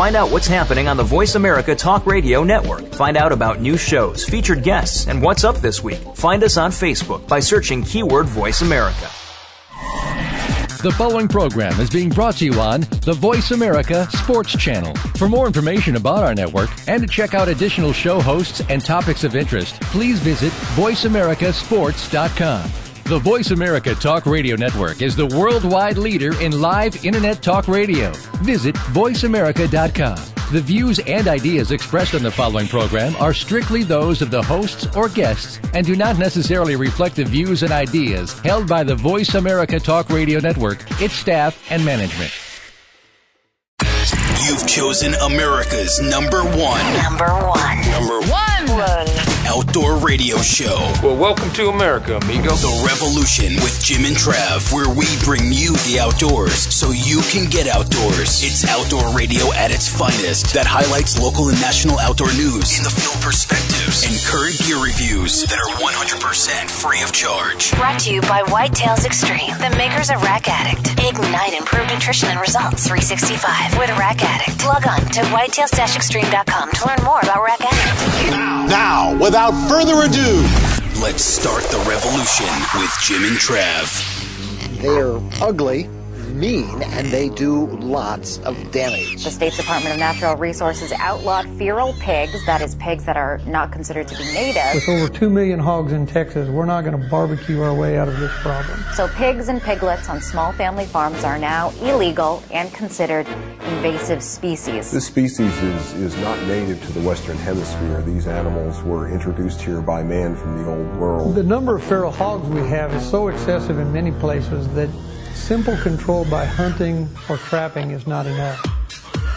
Find out what's happening on the Voice America Talk Radio Network. Find out about new shows, featured guests, and what's up this week. Find us on Facebook by searching keyword Voice America. The following program is being brought to you on the Voice America Sports Channel. For more information about our network and to check out additional show hosts and topics of interest, please visit VoiceAmericaSports.com. The Voice America Talk Radio Network is the worldwide leader in live Internet talk radio. Visit VoiceAmerica.com. The views and ideas expressed on the following program are strictly those of the hosts or guests and do not necessarily reflect the views and ideas held by the Voice America Talk Radio Network, its staff, and management. You've chosen America's number one. Number one. Number one. One. Outdoor radio show. Well, welcome to America, amigo. The Revolution with Jim and Trav, where we bring you the outdoors so you can get outdoors. It's outdoor radio at its finest that highlights local and national outdoor news in the field perspectives and current gear reviews that are 100% free of charge. Brought to you by Whitetails Extreme, the makers of Rack Addict. Ignite improved nutrition and results 365 with Rack Addict. Log on to whitetails-extreme.com to learn more about Rack Addict. Now, without further ado, Let's start the revolution with Jim and Trav. They're ugly, mean, and they do lots of damage. The State's Department of Natural Resources outlawed feral pigs, that is, pigs that are not considered to be native. With over 2 million hogs in Texas, we're not going to barbecue our way out of this problem. So, pigs and piglets on small family farms are now illegal and considered invasive species. This species is, is not native to the Western Hemisphere. These animals were introduced here by man from the Old World. The number of feral hogs we have is so excessive in many places that simple control by hunting or trapping is not enough.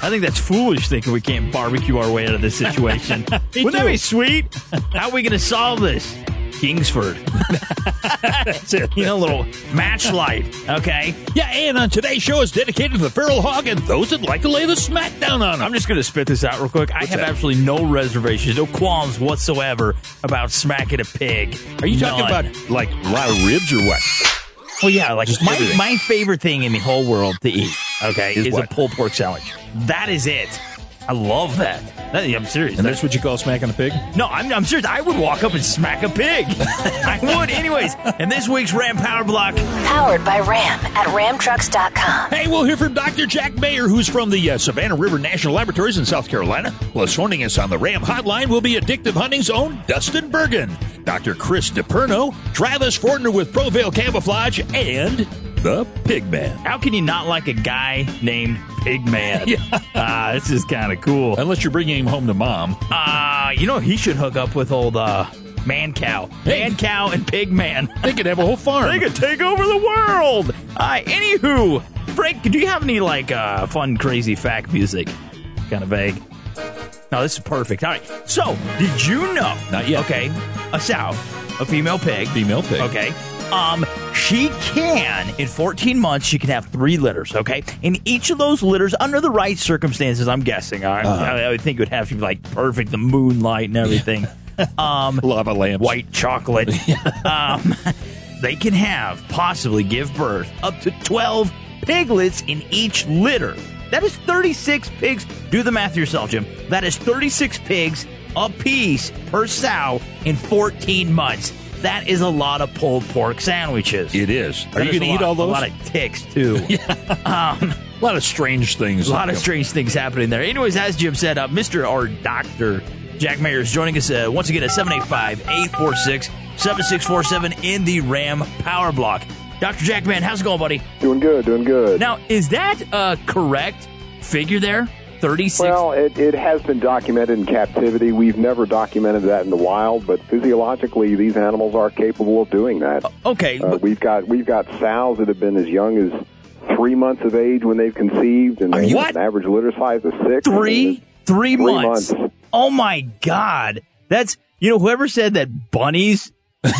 I think that's foolish thinking we can't barbecue our way out of this situation. Wouldn't that be sweet? How are we going to solve this? Kingsford. That's it. You know, a little match light. Okay. Yeah, and on today's show is dedicated to the feral hog and those that like to lay the smack down on them. I'm just going to spit this out real quick. I have that? absolutely no reservations, no qualms whatsoever about smacking a pig. Are you talking about like a lot of ribs or what? Well, yeah, like Just my, everything. my favorite thing in the whole world to eat, okay, Is is, a pulled pork sandwich. That is it. I love that. That- I'm serious. And that's what you call smacking a pig? No, I'm, I'm serious. I would walk up and smack a pig. I would. Anyways, in this week's Ram Power Block, Powered by Ram at ramtrucks.com. Hey, we'll hear from Dr. Jack Mayer, who's from the uh, Savannah River National Laboratories in South Carolina. Plus, joining us on the Ram Hotline will be Addictive Hunting's own Dustin Bergen, Dr. Chris DePerno, Travis Fortner with Provale Camouflage, and the Pigman. how can you not like a guy named Pigman? yeah. Uh, this is kind of cool. Unless you're bringing him home to mom. Uh, you know, he should hook up with old uh, Mancow. Hey. Mancow and Pigman. They could have a whole farm. They could take over the world. Uh, anywho, Frank, do you have any like uh, fun, crazy fact music? Kind of vague. No, this is perfect. All right. So, did you know? Not yet. Okay, a sow, a female pig. Female pig. Okay. Um, she can in 14 months she can have three litters. Okay, in each of those litters, under the right circumstances, I'm guessing. Right? Uh-huh. I, I would think it would have to be like perfect, the moonlight and everything. um, Lava lamps. white chocolate. um, they can have possibly give birth up to 12 piglets in each litter. That is 36 pigs. Do the math yourself, Jim. That is 36 pigs a piece per sow in 14 months. That is a lot of pulled pork sandwiches. It is. Are That you going to eat lot- all those? A lot of ticks too. Um, A lot of strange things. a lot of strange things happening there. Anyways, as Jim said, uh, Mr. or Dr. Jack Mayer is joining us uh, once again at 785 846 7647 in the Ram Power Block. Dr. Jack, man, how's it going, buddy? Doing good, doing good. Now, is that a correct figure there? 36? Well, it, it has been documented in captivity. We've never documented that in the wild, but physiologically, these animals are capable of doing that. okay. Uh, but- we've got we've got sows that have been as young as three months of age when they've conceived, and they What? have an average litter size of six. three? Three, Three months. months. Oh, my God. That's, you know, whoever said that bunnies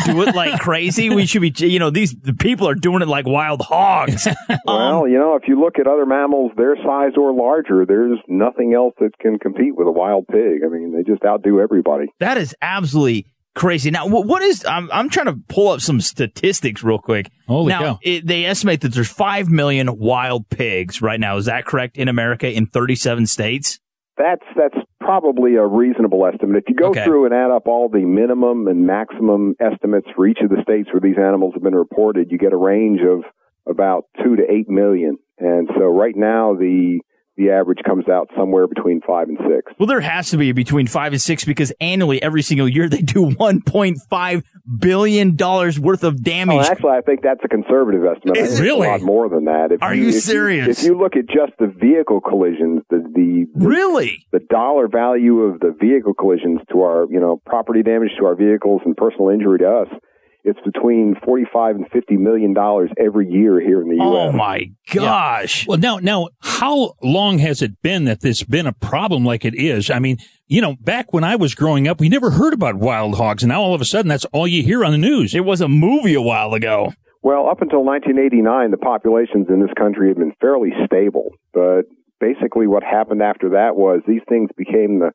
do it like crazy, we should be, you know, these the people are doing it like wild hogs. Um, well, you know, if you look at other mammals their size or larger, there's nothing else that can compete with a wild pig. I mean, they just outdo everybody. That is absolutely Crazy. Now, wh- what is? I'm I'm trying to pull up some statistics real quick. Holy now, cow. It, they estimate that there's five million wild pigs right now. Is that correct in America in 37 states? That's that's probably a reasonable estimate. If you go Okay. through and add up all the minimum and maximum estimates for each of the states where these animals have been reported, you get a range of about two to eight million. And so right now the the average comes out somewhere between five and six. Well, there has to be between five and six because annually, every single year, they do 1.5 billion dollars worth of damage. Oh, actually, I think that's a conservative estimate. Is? Really? a lot more than that. If Are you if serious? if you look at just the vehicle collisions, the, the really the dollar value of the vehicle collisions to our you know property damage to our vehicles and personal injury to us, it's between forty-five and fifty million dollars every year here in the U.S. Oh my gosh! Well, now, now, how long has it been that this been a problem like it is? I mean, you know, back when I was growing up, we never heard about wild hogs, and now all of a sudden, that's all you hear on the news. It was a movie a while ago. Well, up until 1989, the populations in this country had been fairly stable. But basically, what happened after that was these things became the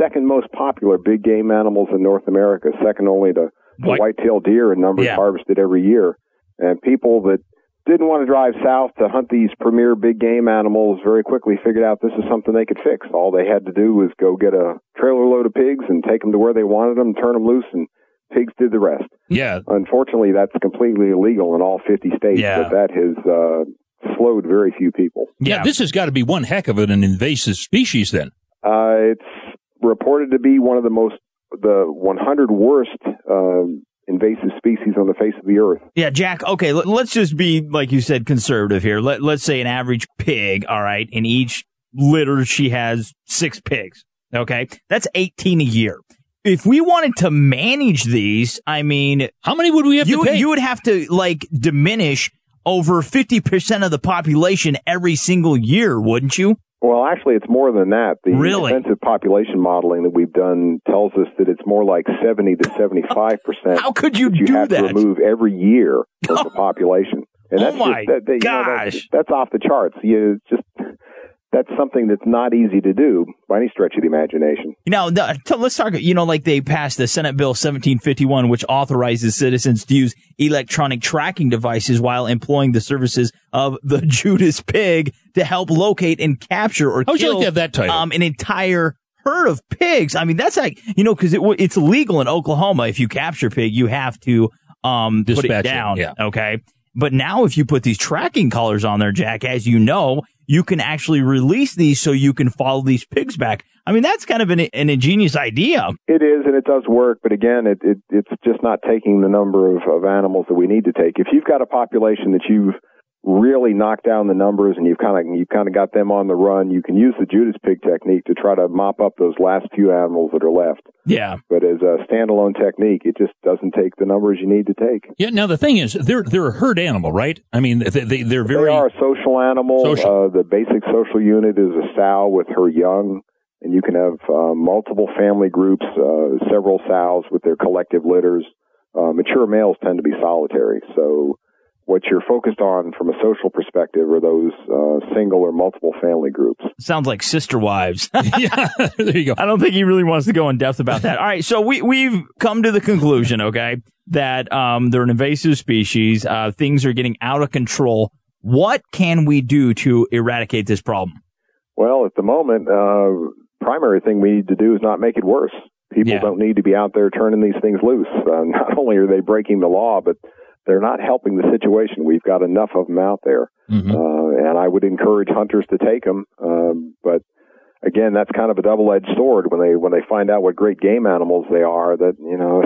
second most popular big game animals in North America, second only to, to White- white-tailed deer in numbers Yeah. harvested every year. And people that didn't want to drive south to hunt these premier big game animals very quickly figured out this is something they could fix. All they had to do was go get a trailer load of pigs and take them to where they wanted them, turn them loose, and pigs did the rest. Yeah. Unfortunately, that's completely illegal in all 50 states, Yeah. but that has uh, slowed very few people. Yeah, this has got to be one heck of an invasive species then. Uh, it's reported to be one of the most, the 100 worst um, invasive species on the face of the earth. Yeah, Jack. Okay, let, us just be like you said, conservative here. Let Let's say an average pig. All right, in each litter, she has six pigs. Okay, that's eighteen a year. If we wanted to manage these, I mean, how many would we have you, to take? You would have to like diminish over fifty percent of the population every single year, wouldn't you? Well, actually, it's more than that. The Really? extensive population modeling that we've done tells us that it's more like 70 to 75 percent. How could you you do have that? to remove every year of the population? And Oh that's my just, that, that, you know, that's- gosh. that's off the charts. You just that's something that's not easy to do by any stretch of the imagination. Now, the, t- let's talk. You know, like they passed the Senate Bill 1751, which authorizes citizens to use electronic tracking devices while employing the services of the Judas Pig to help locate and capture or How you kill like that title? Um, an entire herd of pigs. I mean, that's like you know, because it, it's legal in Oklahoma. If you capture a pig, you have to um put Dispatch it it, down. yeah. Okay. But now, if you put these tracking collars on there, Jack, as you know, you can actually release these so you can follow these pigs back. I mean, that's kind of an, an ingenious idea. It is, and it does work, but again, it, it it's just not taking the number of, of animals that we need to take. If you've got a population that you've really knock down the numbers and you've kind of you've kind of got them on the run, you can use the Judas pig technique to try to mop up those last few animals that are left. Yeah. But as a standalone technique, it just doesn't take the numbers you need to take. Yeah. Now the thing is, they're they're a herd animal, right? I mean, they, they they're very. They are a social animal. Social. Uh, the basic social unit is a sow with her young, and you can have uh, multiple family groups, uh, several sows with their collective litters. Uh, mature males tend to be solitary, so what you're focused on from a social perspective are those uh, single or multiple family groups. Sounds like sister wives. yeah, there you go. I don't think he really wants to go in depth about that. All right, so we we've come to the conclusion, okay, that um, they're an invasive species. Uh, things are getting out of control. What can we do to eradicate this problem? Well, at the moment, uh, primary thing we need to do is not make it worse. People don't need to be out there turning these things loose. Uh, not only are they breaking the law, but they're not helping the situation. We've got enough of them out there, Mm-hmm. uh, and I would encourage hunters to take them. Um, but again, that's kind of a double-edged sword when they when they find out what great game animals they are. That you know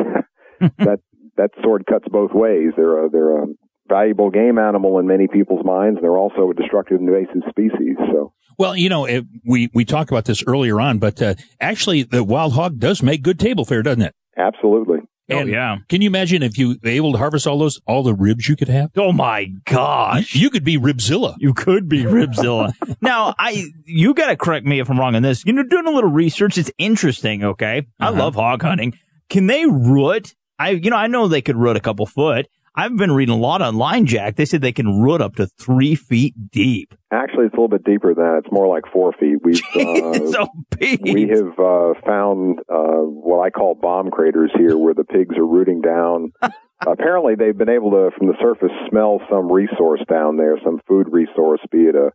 that that sword cuts both ways. They're a, they're a valuable game animal in many people's minds, they're also a destructive invasive species. So. Well, you know, it, we we talked about this earlier on, but uh, actually, the wild hog does make good table fare, doesn't it? Absolutely. And oh yeah. Can you imagine if you were able to harvest all those all the ribs you could have? Oh my gosh. You, you could be Ribzilla. You could be Ribzilla. now, I you got to correct me if I'm wrong on this. You know, doing a little research, it's interesting. Okay, I Uh-huh. love hog hunting. Can they root? I you know I know they could root a couple foot. I've been reading a lot online, Jack. They said they can root up to three feet deep. Actually, it's a little bit deeper than that. It's more like four feet. We've Jeez, uh, oh, Pete. we have uh, found uh, what I call bomb craters here, where the pigs are rooting down. Apparently, they've been able to, from the surface, smell some resource down there, some food resource, be it a,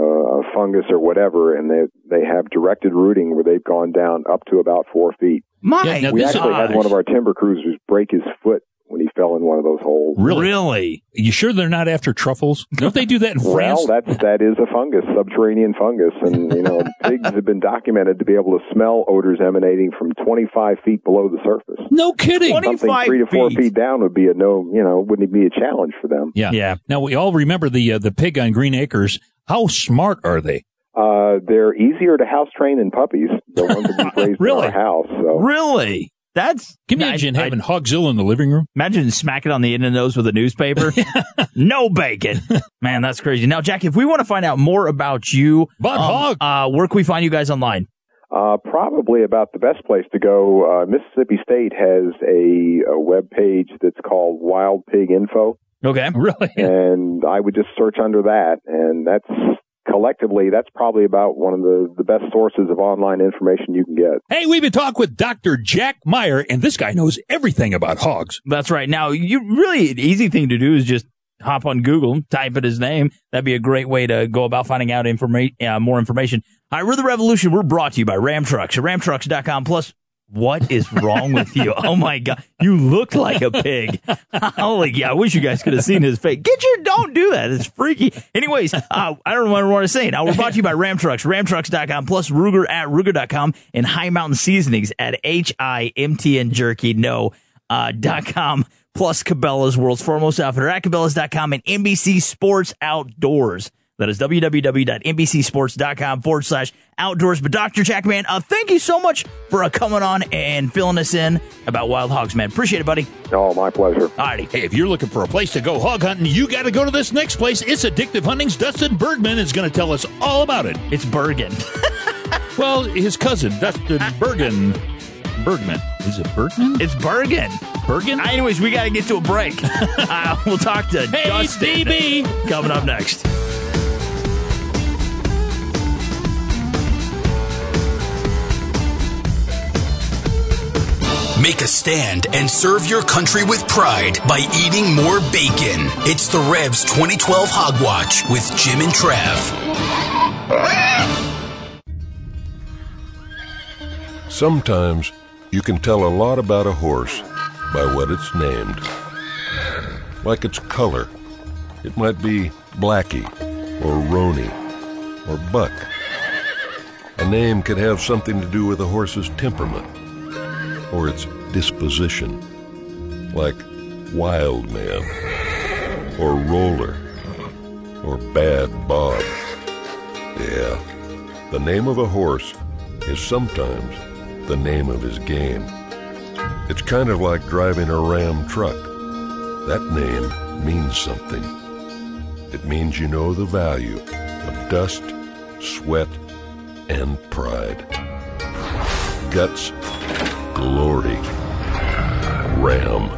a fungus or whatever, and they they have directed rooting where they've gone down up to about four feet. My Yeah, we this- actually had one of our timber cruisers break his foot when he fell in one of those holes. Really? Really? You sure they're not after truffles? Don't they do that in France? Well, that's that is a fungus, subterranean fungus, and you know pigs have been documented to be able to smell odors emanating from 25 feet below the surface. no kidding. Something 25 three to four feet. feet down would be a no, you know, wouldn't it be a challenge for them. Yeah. Yeah. Now we all remember the uh, the pig on Green Acres. How smart are they? Uh, they're easier to house train than puppies. The ones that we've raised Really? in our house. So Really? That's Can you I- imagine I- having Hogzilla in the living room? Imagine smacking on the end of the nose with a newspaper. no bacon. Man, that's crazy. Now, Jack, if we want to find out more about you, About um, hog. uh, where can we find you guys online? Uh, probably about the best place to go. Uh, Mississippi State has a, a web page that's called Wild Pig Info, Okay. Really? and I would just search under that, and that's collectively that's probably about one of the the best sources of online information you can get. Hey, we've been talking with Dr. Jack Mayer, and this guy knows everything about hogs. That's right. Now, you really, an easy thing to do is just hop on Google, type in his name. That'd be a great way to go about finding out informa- uh, more information. All right, we're the Revolution. We're brought to you by Ram Trucks at ramtrucks.com. Plus, what is wrong with you? Oh my God. You look like a pig. Holy yeah. I wish you guys could have seen his face. Get your, don't do that. It's freaky. Anyways, uh, I don't remember what I was saying. say. Now we're brought to you by Ram Trucks, ramtrucks.com, plus Ruger at Ruger.com and High Mountain Seasonings at H-I-M-T-N Jerky. No, uh, dot com plus Cabela's world's foremost outfitter at Cabela's.com and NBC Sports Outdoors. That is www.nbcsports.com forward slash outdoors. But Dr. Jackman, uh, thank you so much for uh, coming on and filling us in about wild hogs, man. Appreciate it, buddy. Oh, my pleasure. Alrighty. Hey, if you're looking for a place to go hog hunting, you got to go to this next place. It's Addictive Hunting's Dustin Bergman is going to tell us all about it. It's Bergen. Well, his cousin, Dustin Bergen. Bergman. Is it Bergman? It's Bergen. Bergen? Anyways, we got to get to a break. uh, we'll talk to Hey, Dustin DB. coming up next. Make a stand and serve your country with pride by eating more bacon. It's the Revs 2012 Hog Watch with Jim and Trav. Sometimes you can tell a lot about a horse by what it's named. Like its color. It might be Blackie, or Rony, or Buck. A name could have something to do with a horse's temperament, or its disposition. Like Wild Man, or Roller, or Bad Bob. Yeah, the name of a horse is sometimes the name of his game. It's kind of like driving a Ram truck. That name means something. It means you know the value of dust, sweat, and pride. Guts, glory. Ram.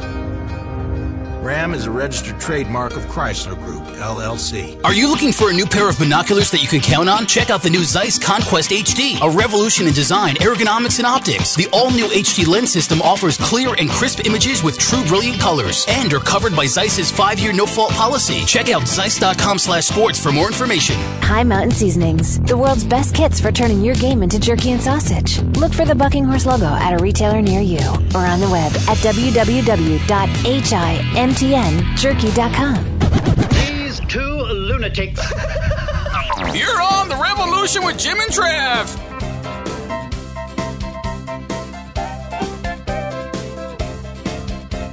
Ram is a registered trademark of Chrysler Group, LLC. Are you looking for a new pair of binoculars that you can count on? Check out the new Zeiss Conquest HD, a revolution in design, ergonomics, and optics. The all-new HD lens system offers clear and crisp images with true brilliant colors and are covered by Zeiss's five-year no-fault policy. Check out zeiss.com slash sports for more information. High Mountain Seasonings, the world's best kits for turning your game into jerky and sausage. Look for the Bucking Horse logo at a retailer near you or on the web at www.himtnjerky.com. These two lunatics. You're on the revolution with Jim and Trav.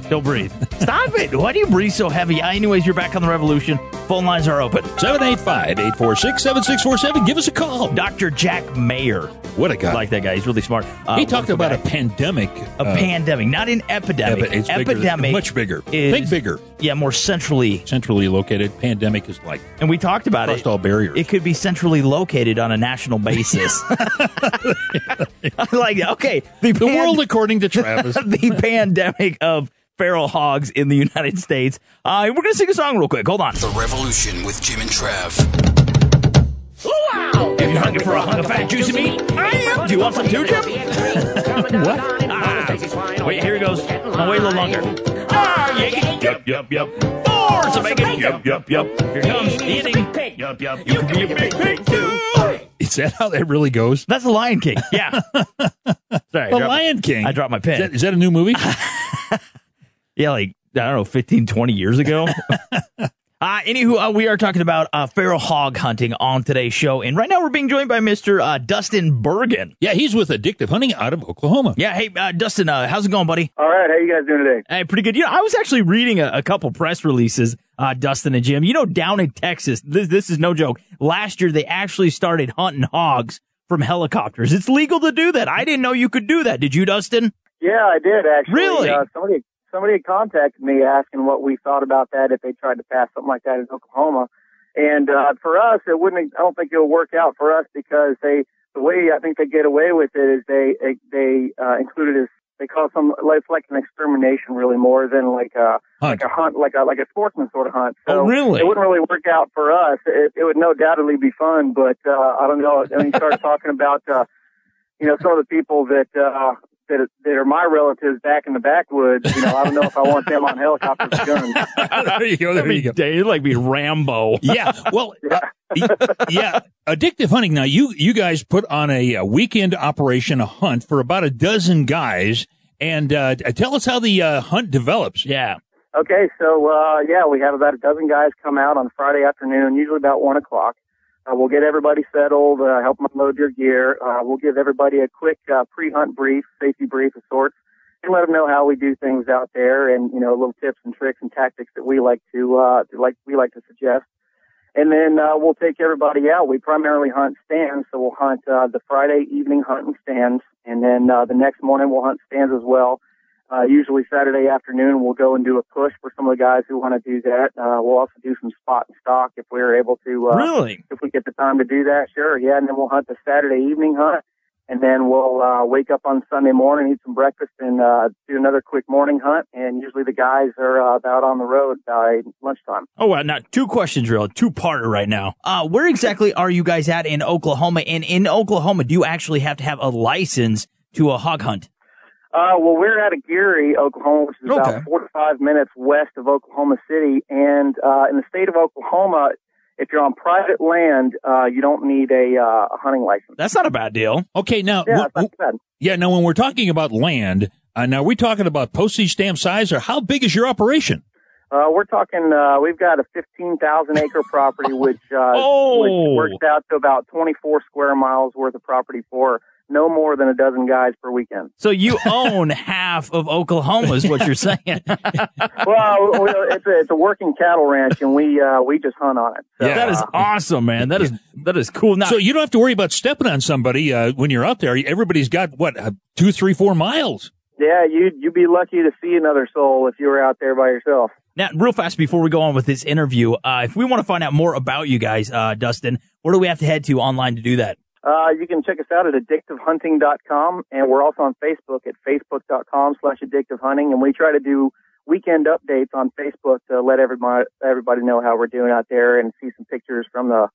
Don't breathe. Stop it. Why do you breathe so heavy? Anyways, you're back on the revolution. Phone lines are open. 785 846 7647. Give us a call. Dr. Jack Mayer. What a guy. I like that guy. He's really smart. Uh, he talked about guy. a pandemic. A uh, pandemic, not an epidemic. epi- it's bigger- epidemic, much bigger. is- Think bigger. Yeah, more centrally. Centrally located. Pandemic is like And we talked about it. all barriers. It could be centrally located on a national basis. like, okay, the, the world according to Travis. the pandemic of feral hogs in the United States. Uh, we're going to sing a song real quick. Hold on. The Revolution with Jim and Trav. If you're hungry for a hunk of fat, juicy meat, I am. Do you want some too, Jim? what? Ah, wait, here it goes. I'll wait a little longer. Ah, yeah, yup, yup, yup. More some bacon. Yup, yup, yup. Here comes the eating. Yup, yup. You can be a big pig too. Is that how that really goes? That's the Lion King. Yeah. Sorry. The dropped- Lion King. I dropped my pen. Is that, is that a new movie? Yeah, like, I don't know, 15, 20 years ago. Uh, anywho, uh, we are talking about uh, feral hog hunting on today's show. And right now we're being joined by Mr. Uh, Dustin Bergen. yeah, he's with Addictive Hunting out of Oklahoma. Yeah, hey, uh, Dustin, uh, how's it going, buddy? All right, how you guys doing today? Hey, pretty good. You know, I was actually reading a, a couple press releases, uh, Dustin and Jim. You know, down in Texas, this, this is no joke. Last year, they actually started hunting hogs from helicopters. It's legal to do that. I didn't know you could do that. Did you, Dustin? Yeah, I did actually. Really? Uh, somebody somebody had contacted me asking what we thought about that if they tried to pass something like that in Oklahoma. And uh, for us, it wouldn't. I don't think it'll work out for us because they the way I think they get away with it is they they uh, included as they call some it's like an extermination really more than like a like a hunt like a like a sportsman sort of hunt. So Oh, really? It wouldn't really work out for us. It, it would no doubtedly be fun, but uh, I don't know. When you start talking about uh, you know some of the people that uh, that that are my relatives back in the backwoods, you know, I don't know if I want them on helicopters with guns. there you go. There you go. You're like being Rambo. Yeah. Well, uh, yeah. Addictive hunting. Now, you you guys put on a, uh weekend operation, a hunt for about a dozen guys, and uh, tell us how the uh, hunt develops. Yeah. Okay, so uh, yeah, we have about a dozen guys come out on Friday afternoon, usually about one o'clock. Uh, we'll get everybody settled, uh, help them unload your gear. Uh, we'll give everybody a quick uh, pre-hunt brief, safety brief of sorts, and let them know how we do things out there, and you know, little tips and tricks and tactics that we like to uh, like we like to suggest. And then uh, we'll take everybody out. We primarily hunt stands, so we'll hunt uh, the Friday evening hunting stands, and then uh, the next morning we'll hunt stands as well. Uh, usually Saturday afternoon we'll go and do a push for some of the guys who want to do that. Uh, we'll also do some spot and stock if we're able to. Uh, Really? If we get the time to do that, sure, yeah. And then we'll hunt the Saturday evening hunt, and then we'll uh, wake up on Sunday morning, eat some breakfast, and uh, do another quick morning hunt. And usually the guys are uh, about on the road by lunchtime. Oh, wow. Now, two questions, real two parter right now. Uh, where exactly are you guys at in Oklahoma? And in Oklahoma, do you actually have to have a license to a hog hunt? Uh, well, we're out of Geary, Oklahoma, which is Okay. about 45 minutes west of Oklahoma City. And uh, in the state of Oklahoma, if you're on private land, uh, you don't need a, uh, a hunting license. That's not a bad deal. Okay, now, Yeah, not bad. yeah. Now, when we're talking about land, uh, now are we talking about postage stamp size, or how big is your operation? Uh, we're talking, uh, we've got a 15,000 acre property, which, uh, Oh. which works out to about 24 square miles worth of property for no more than a dozen guys per weekend. So you own half of Oklahoma, is what you're saying. well, it's a, it's a working cattle ranch and we, uh, we just hunt on it. So, that is uh, awesome, man. That is that is cool. Now, so you don't have to worry about stepping on somebody uh, when you're out there. Everybody's got what uh, two, three, four miles. Yeah, you'd you'd be lucky to see another soul if you were out there by yourself. now, real fast before we go on with this interview, uh, if we want to find out more about you guys, uh, Dustin, where do we have to head to online to do that? Uh, you can check us out at addictivehunting.com, and we're also on Facebook at facebook.com slash addictivehunting, and we try to do weekend updates on Facebook to let everybody everybody know how we're doing out there and see some pictures from the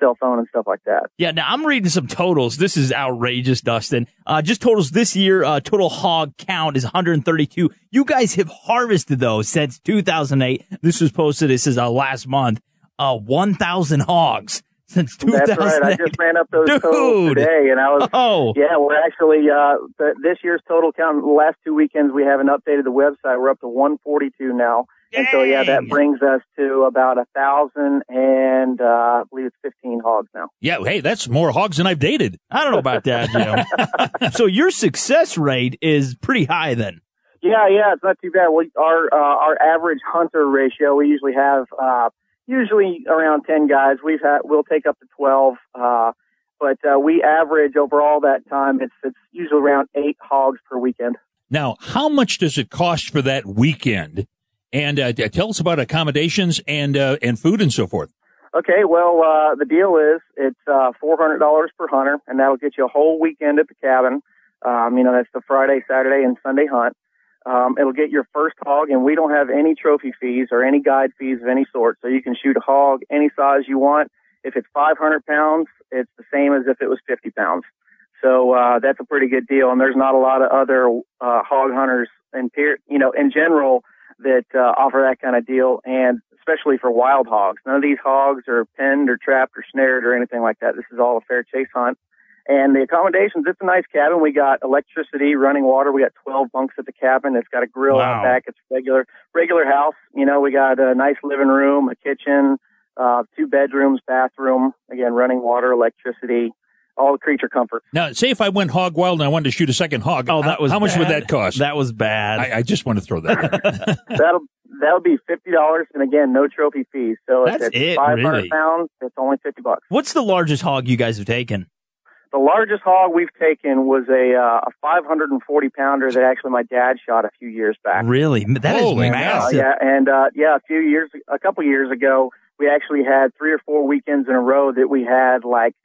cell phone and stuff like that. Yeah, now I'm reading some totals. This is outrageous, Dustin. Uh, just totals this year, uh, total hog count is 132. You guys have harvested those since 2008. This was posted, this is uh, last month, uh, 1,000 hogs since 2008. That's right. I just ran up those Dude. totals today, and I was. Oh. Yeah, we're actually uh, this year's total count. The last two weekends we haven't updated the website. We're up to 142 now, and so yeah, that brings us to about a thousand and uh, I believe it's 15 hogs now. Yeah, hey, that's more hogs than I've dated. I don't know about that, so your success rate is pretty high then. Yeah, yeah, it's not too bad. We, our uh, our average hunter ratio, we usually have uh, usually around ten guys. We've had we'll take up to twelve, uh, but uh, we average over all that time. It's it's usually around eight hogs per weekend. Now, how much does it cost for that weekend? And uh, tell us about accommodations and uh, and food and so forth. Okay, well, uh, the deal is it's uh, four hundred dollars per hunter, and that'll get you a whole weekend at the cabin. Um, you know, that's the Friday, Saturday, and Sunday hunt. Um, it'll get your first hog, and we don't have any trophy fees or any guide fees of any sort. So you can shoot a hog any size you want. If it's 500 pounds, it's the same as if it was 50 pounds. So uh, that's a pretty good deal. And there's not a lot of other uh, hog hunters in you know, in general that uh, offer that kind of deal, and especially for wild hogs. None of these hogs are penned or trapped or snared or anything like that. This is all a fair chase hunt. And the accommodations, it's a nice cabin. We got electricity, running water. We got 12 bunks at the cabin. It's got a grill Wow. out back. It's regular, regular house. You know, we got a nice living room, a kitchen, uh, two bedrooms, bathroom. Again, running water, electricity, all the creature comforts. Now, say if I went hog wild and I wanted to shoot a second hog. Oh, that was how much would that cost? That was bad. I, I just want to throw that. out. That'll that'll be fifty dollars, and again, no trophy fees. So That's if it's it, five hundred really? pounds, it's only fifty bucks. What's the largest hog you guys have taken? The largest hog we've taken was a uh, a 540 pounder that actually my dad shot a few years back. Really? That is Holy Uh, massive. yeah, and uh, yeah, a few years, a couple years ago, we actually had three or four weekends in a row that we had like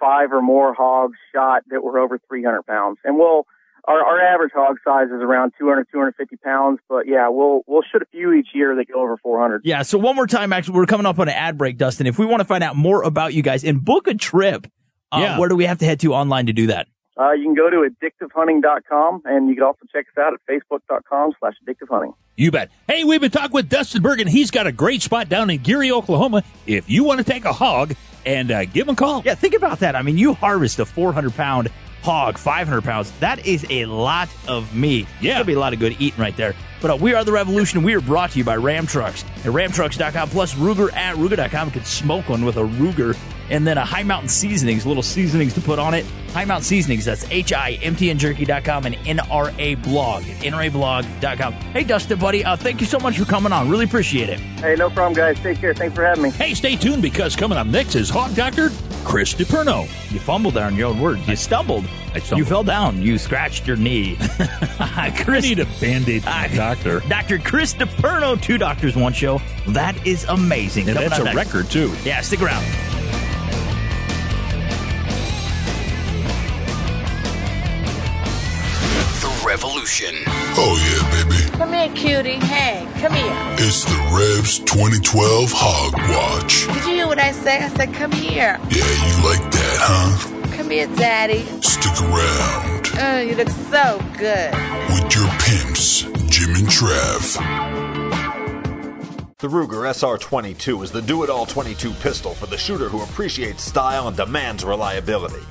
five or more hogs shot that were over 300 pounds. And we'll our, our average hog size is around 200, 250 pounds, but yeah, we'll we'll shoot a few each year that go over 400. Yeah, so one more time, actually, we're coming up on an ad break, Dustin. If we want to find out more about you guys and book a trip, uh, Yeah. where do we have to head to online to do that? Uh, you can go to addictivehunting.com and you can also check us out at facebook.com slash addictivehunting. You bet. Hey, we've been talking with Dustin Bergen. He's got a great spot down in Geary, Oklahoma. If you want to take a hog and uh, give him a call. Yeah, think about that. I mean, you harvest a 400 pound hog, 500 pounds. That is a lot of meat. Yeah. There'll be a lot of good eating right there. But uh, we are the revolution. We are brought to you by Ram Trucks at ramtrucks.com plus Ruger at Ruger.com. You can smoke one with a Ruger. And then a High Mountain Seasonings, little seasonings to put on it. High Mountain Seasonings, that's H-I-M-T-N Jerky.com and NRA blog, NRA NRAblog.com. Hey, Dustin, buddy, uh, thank you so much for coming on. Really appreciate it. Hey, no problem, guys. Take care. Thanks for having me. Hey, stay tuned because coming up next is Hog Doctor Chris DePerno. You fumbled there on your own words. You stumbled. I stumbled. You fell down. You scratched your knee. I Chris, need a band-aid from the doctor. Dr. Chris DePerno, two doctors, one show. That is amazing. And Coming that's a next. record, too. Yeah, stick around. Revolution. Oh, yeah, baby. Come here, cutie. Hey, come here. It's the Revs 2012 Hog Watch. Did you hear what I said? I said, come here. Yeah, you like that, huh? Come here, daddy. Stick around Oh, you look so good. with your pimps, Jim and Trav. The Ruger SR22 is the do-it-all 22 pistol for the shooter who appreciates style and demands reliability.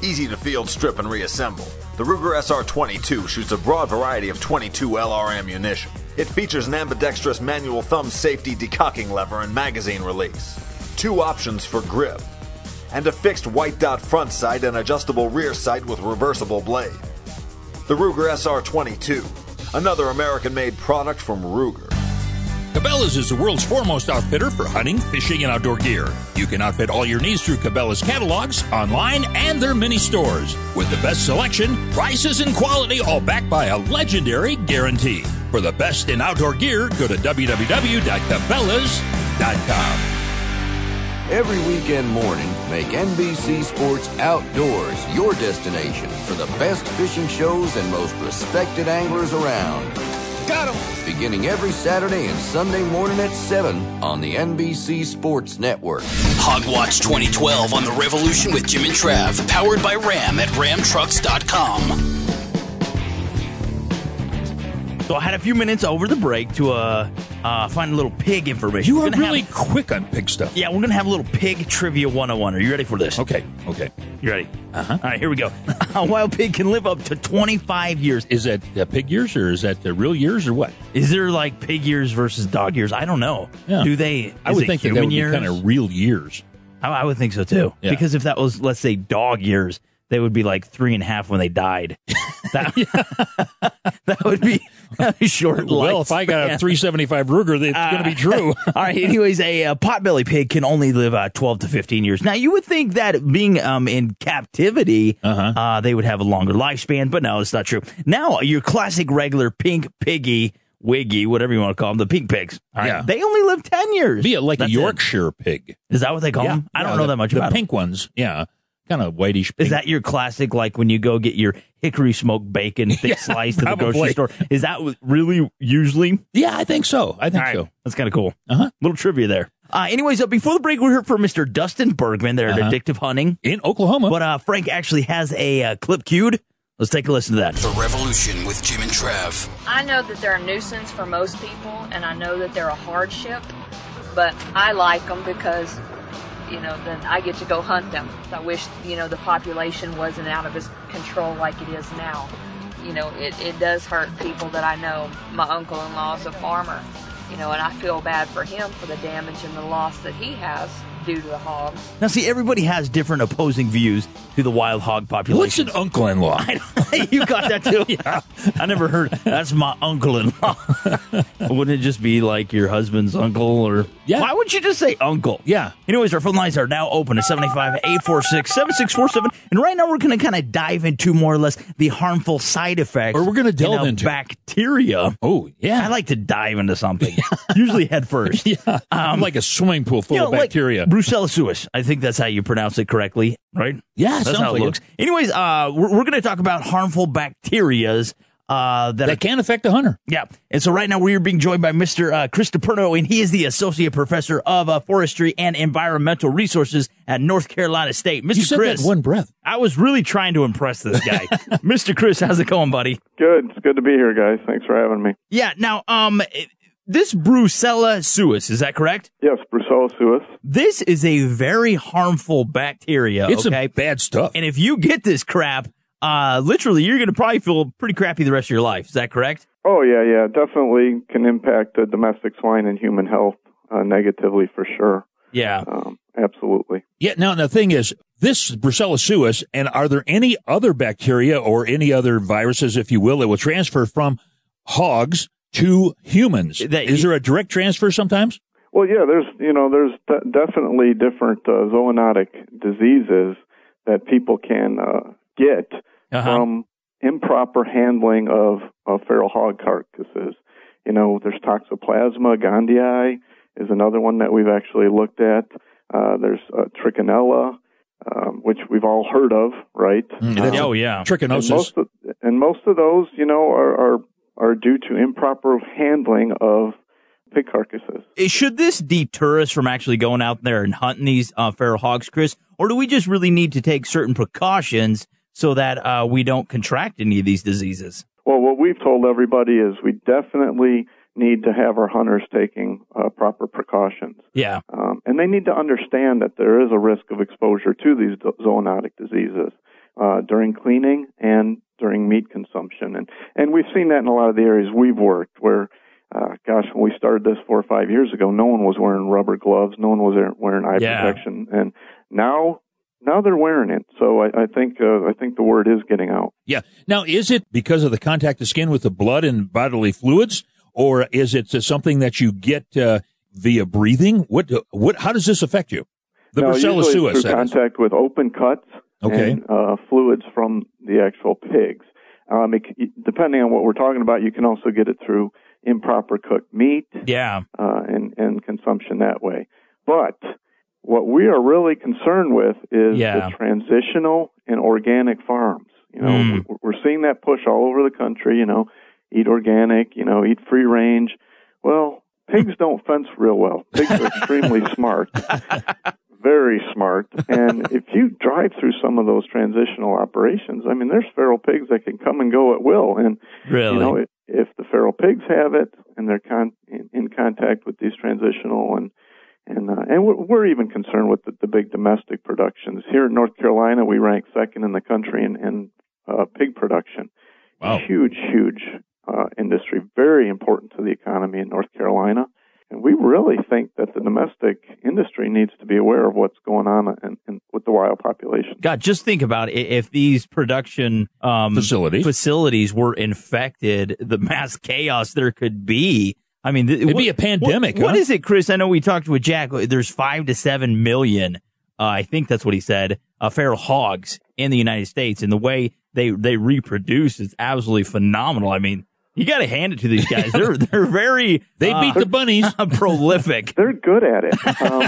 Easy to field, strip, and reassemble. The Ruger SR22 shoots a broad variety of 22 LR ammunition. It features an ambidextrous manual thumb safety decocking lever and magazine release. Two options for grip. And a fixed white dot front sight and adjustable rear sight with reversible blade. The Ruger SR22, another American-made product from Ruger. Cabela's is the world's foremost outfitter for hunting, fishing, and outdoor gear. You can outfit all your needs through Cabela's catalogs, online, and their mini stores. With the best selection, prices, and quality, all backed by a legendary guarantee. For the best in outdoor gear, go to www.cabela's.com. Every weekend morning, make NBC Sports Outdoors your destination for the best fishing shows and most respected anglers around. Got 'em! Beginning every Saturday and Sunday morning at 7 on the NBC Sports Network. Hogwatch 2012 on the Revolution with Jim and Trav, powered by Ram at ramtrucks.com. So I had a few minutes over the break to uh, uh, find a little pig information. You We're are gonna really have- quick on pig stuff. yeah, we're gonna have a little pig trivia 101. Are you ready for this? Okay, okay. You ready? Uh-huh. All right, here we go. a wild pig can live up to 25 years. Is that uh, pig years or is that the real years or what? Is there like pig years versus dog years? I don't know. Yeah. Do they? I would think that that would be years? kind of real years. I, I would think so too. Yeah. Because if that was, let's say, dog years, they would be like three and a half when they died. That, that would be a short Well, if I got a 375 Ruger, it's going to be true. All right. Anyways, a, uh potbelly pig can only live uh, 12 to 15 years. Now, you would think that being um, in captivity, uh they would have a longer lifespan, but no, it's not true. Now, your classic regular pink piggy, wiggy, whatever you want to call them, the pink pigs. Right. Yeah. They only live 10 years. Be it like That's a it. Yorkshire pig. Is that what they call them? I don't Yeah, know the- that much about The pink ones, yeah, kind of whitish. Is that your classic, like when you go get your hickory smoked bacon, thick Yeah, sliced at the grocery store. Is that really usually? Yeah, I think so. I think All right. so. That's kind of cool. Uh-huh. Little trivia there. Uh, anyways, uh, before the break, we're here for Mr. Dustin Bergman there at Uh-huh. Addictive Hunting in Oklahoma. But uh, Frank actually has a uh, clip queued. Let's take a listen to that. The Revolution with Jim and Trav. I know that they're a nuisance for most people, and I know that they're a hardship, but I like them because, you know, then I get to go hunt them. I wish, you know, the population wasn't out of its control like it is now. You know, it, it does hurt people that I know. My uncle in law is a farmer, you know, and I feel bad for him for the damage and the loss that he has due to the hogs. Now, see, everybody has different opposing views to the wild hog population. What's an uncle-in-law? you got that too? yeah. I never heard. That's my uncle-in-law. Wouldn't it just be like your husband's uncle or? Yeah. Why would you just say uncle? Yeah. Anyways, our phone lines are now open at 785-846-7647. And right now we're going to kind of dive into more or less the harmful side effects. Or we're gonna delve know, into- bacteria. Oh, yeah. I like to dive into something. Usually head first. yeah. I'm like a swimming pool full You know, of like bacteria. Brucella suis. I think that's how you pronounce it correctly, right? Yeah, that's sounds how it like it. looks. Anyways, uh, we're, we're going to talk about harmful bacterias uh, that, that are, can affect the hunter. yeah. And so right now we're being joined by Mr. Uh, Chris DePerno, and he is the associate professor of uh, forestry and environmental resources at North Carolina State. Mr. You said Chris, that one breath. I was really trying to impress this guy. Mr. Chris, how's it going, buddy? Good. It's good to be here, guys. Thanks for having me. Yeah. Now, um, this Brucella suis, is that correct? Yes, Brucella suis. This is a very harmful bacteria. It's okay? some bad stuff. And if you get this crap, uh, literally, you're going to probably feel pretty crappy the rest of your life. Is that correct? Oh yeah, yeah. Definitely can impact the domestic swine and human health uh, negatively for sure. Yeah. Um, absolutely. Yeah. Now the thing is, this Brucella suis, and are there any other bacteria or any other viruses, if you will, that will transfer from hogs to humans? That- is there a direct transfer sometimes? Well, yeah. There's you know there's de- definitely different uh, zoonotic diseases that people can uh, get Uh-huh. from improper handling of, of feral hog carcasses. You know, there's Toxoplasma gondii is another one that we've actually looked at. Uh, there's uh, Trichinella, um, which we've all heard of, right? Um, oh, yeah. and Trichinosis. most of, and most of those, you know, are, are are due to improper handling of pig carcasses. Eh, Should this deter us from actually going out there and hunting these uh, feral hogs, Chris? Or do we just really need to take certain precautions so that uh, we don't contract any of these diseases? Well, what we've told everybody is we definitely need to have our hunters taking uh, proper precautions. Yeah. Um, and they need to understand that there is a risk of exposure to these zoonotic diseases uh, during cleaning and during meat consumption. And, and we've seen that in a lot of the areas we've worked where, uh, gosh, when we started this four or five years ago, no one was wearing rubber gloves, no one was wearing eye Yeah. protection. And now, now they're wearing it. So I, I think, uh, I think the word is getting out. Yeah. Now, is it because of the contact of skin with the blood and bodily fluids, or is it something that you get uh, via breathing? What? What? How does this affect you? The no, Brucella usually it's suis. through contact with open cuts Okay. and uh, fluids from the actual pigs. Um, it, depending on what we're talking about, you can also get it through improper cooked meat Yeah. uh, and, and consumption that way. But what we are really concerned with is Yeah. the transitional and organic farms. You know, Mm. we- we're seeing that push all over the country. You know, eat organic. You know, eat free range. Well, pigs don't fence real well. Pigs are extremely smart, very smart. And if you drive through some of those transitional operations, I mean, there's feral pigs that can come and go at will. And Really? you know, if, if the feral pigs have it and they're con- in, in contact with these transitional and and uh, and we're, we're even concerned with the, the big domestic productions here in North Carolina. We rank second in the country in, in uh, pig production. Wow. Huge, huge uh, industry, very important to the economy in North Carolina. And we really think that the domestic industry needs to be aware of what's going on in, in, with the wild population. God, just think about it. if these production um, Facilities. facilities were infected, the mass chaos there could be. I mean, th- It'd what- be a pandemic, What, what huh? is it, Chris? I know we talked with Jack. There's five to seven million. Uh, I think that's what he said. Uh, feral hogs in the United States, and the way they they reproduce is absolutely phenomenal. I mean, you got to hand it to these guys. They're they're very They uh, beat the bunnies. prolific. They're good at it. Um,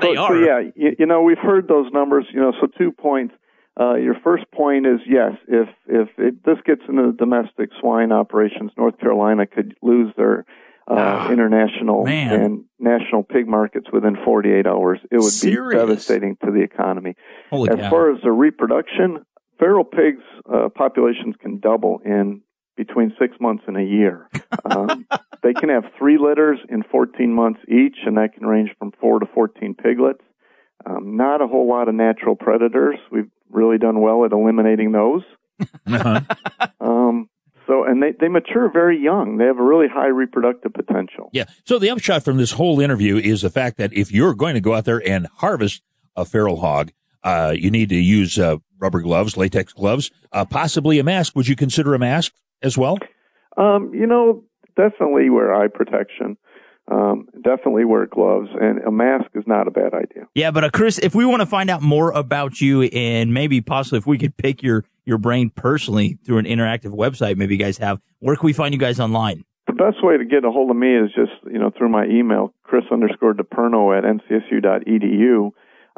They so, are. So yeah, you, you know, we've heard those numbers. You know, so two points. Uh, your first point is yes. If if it, this gets into the domestic swine operations, North Carolina could lose their uh, international man. and national pig markets within 48 hours. It would Serious? be devastating to the economy. Holy as cow. far as the reproduction, feral pigs uh, populations can double in between six months and a year. Um, they can have three litters in 14 months each, and that can range from four to 14 piglets. Um, not a whole lot of natural predators. We've really done well at eliminating those. Um, so, and they, they mature very young. They have a really high reproductive potential. Yeah. So the upshot from this whole interview is the fact that if you're going to go out there and harvest a feral hog, uh, you need to use uh, rubber gloves, latex gloves, uh, possibly a mask. Would you consider a mask as well? Um, you know, definitely wear eye protection. Um, definitely wear gloves, and a mask is not a bad idea. Yeah, but uh, Chris, if we want to find out more about you and maybe possibly if we could pick your your brain personally through an interactive website, maybe you guys have. Where can we find you guys online? The best way to get a hold of me is just, you know, through my email, chris underscore DePerno at ncsu.edu.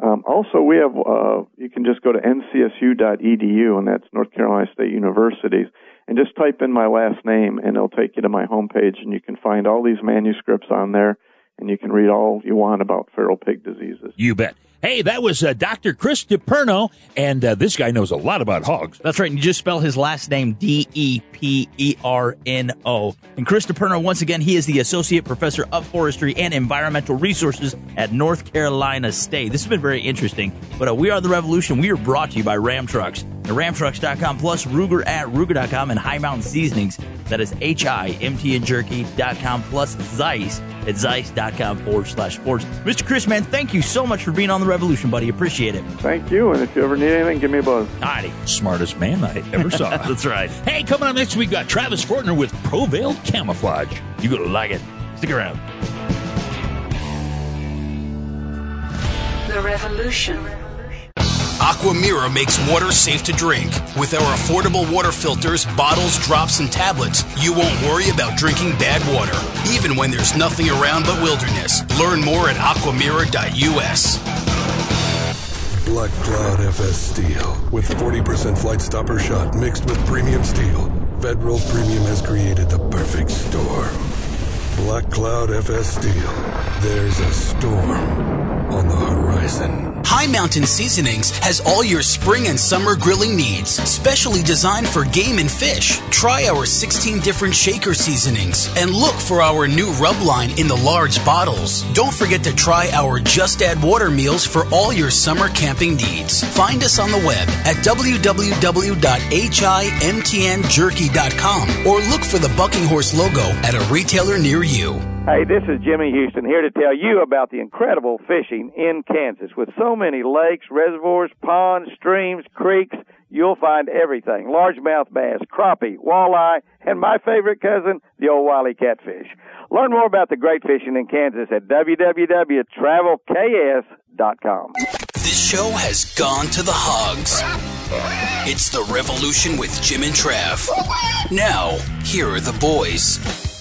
Um, also, we have, uh, you can just go to ncsu.edu, and that's North Carolina State University's, and just type in my last name, and it'll take you to my homepage, and you can find all these manuscripts on there, and you can read all you want about feral pig diseases. You bet. Hey, that was uh, Dr. Chris DePerno, and uh, this guy knows a lot about hogs. That's right. And you just spell his last name D E P E R N O. And Chris DePerno, once again, he is the Associate Professor of Forestry and Environmental Resources at North Carolina State. This has been very interesting. But uh, we are the revolution. We are brought to you by Ram Trucks. At RamTrucks.com plus Ruger at Ruger.com and High Mountain Seasonings. That is H I M T and Jerky.com plus Zeiss at Zeiss.com forward slash sports. Mr. Chris, man, thank you so much for being on the revolution, buddy. Appreciate it. Thank you, and if you ever need anything, give me a buzz. Alrighty. Smartest man I ever saw. That's right. Hey, coming up next, we've got Travis Fortner with Proveil Camouflage. You're going to like it. Stick around. The Revolution. Aquamira makes water safe to drink. With our affordable water filters, bottles, drops, and tablets, you won't worry about drinking bad water, even when there's nothing around but wilderness. Learn more at aquamira.us. Black Cloud FS Steel. With 40% Flitestopper shot mixed with premium steel, Federal Premium has created the perfect storm. Black Cloud FS Steel. There's a storm on the horizon. High Mountain Seasonings has all your spring and summer grilling needs, specially designed for game and fish. Try our 16 different shaker seasonings and look for our new rub line in the large bottles. Don't forget to try our Just Add Water meals for all your summer camping needs. Find us on the web at www.himtnjerky.com or look for the Bucking Horse logo at a retailer near you. Hey, this is Jimmy Houston here to tell you about the incredible fishing in Kansas. With so many lakes, reservoirs, ponds, streams, creeks, you'll find everything. Largemouth bass, crappie, walleye, and my favorite cousin, the old wily catfish. Learn more about the great fishing in Kansas at www.travelks.com. This show has gone to the hogs. It's the revolution with Jim and Trav. Now, here are the boys.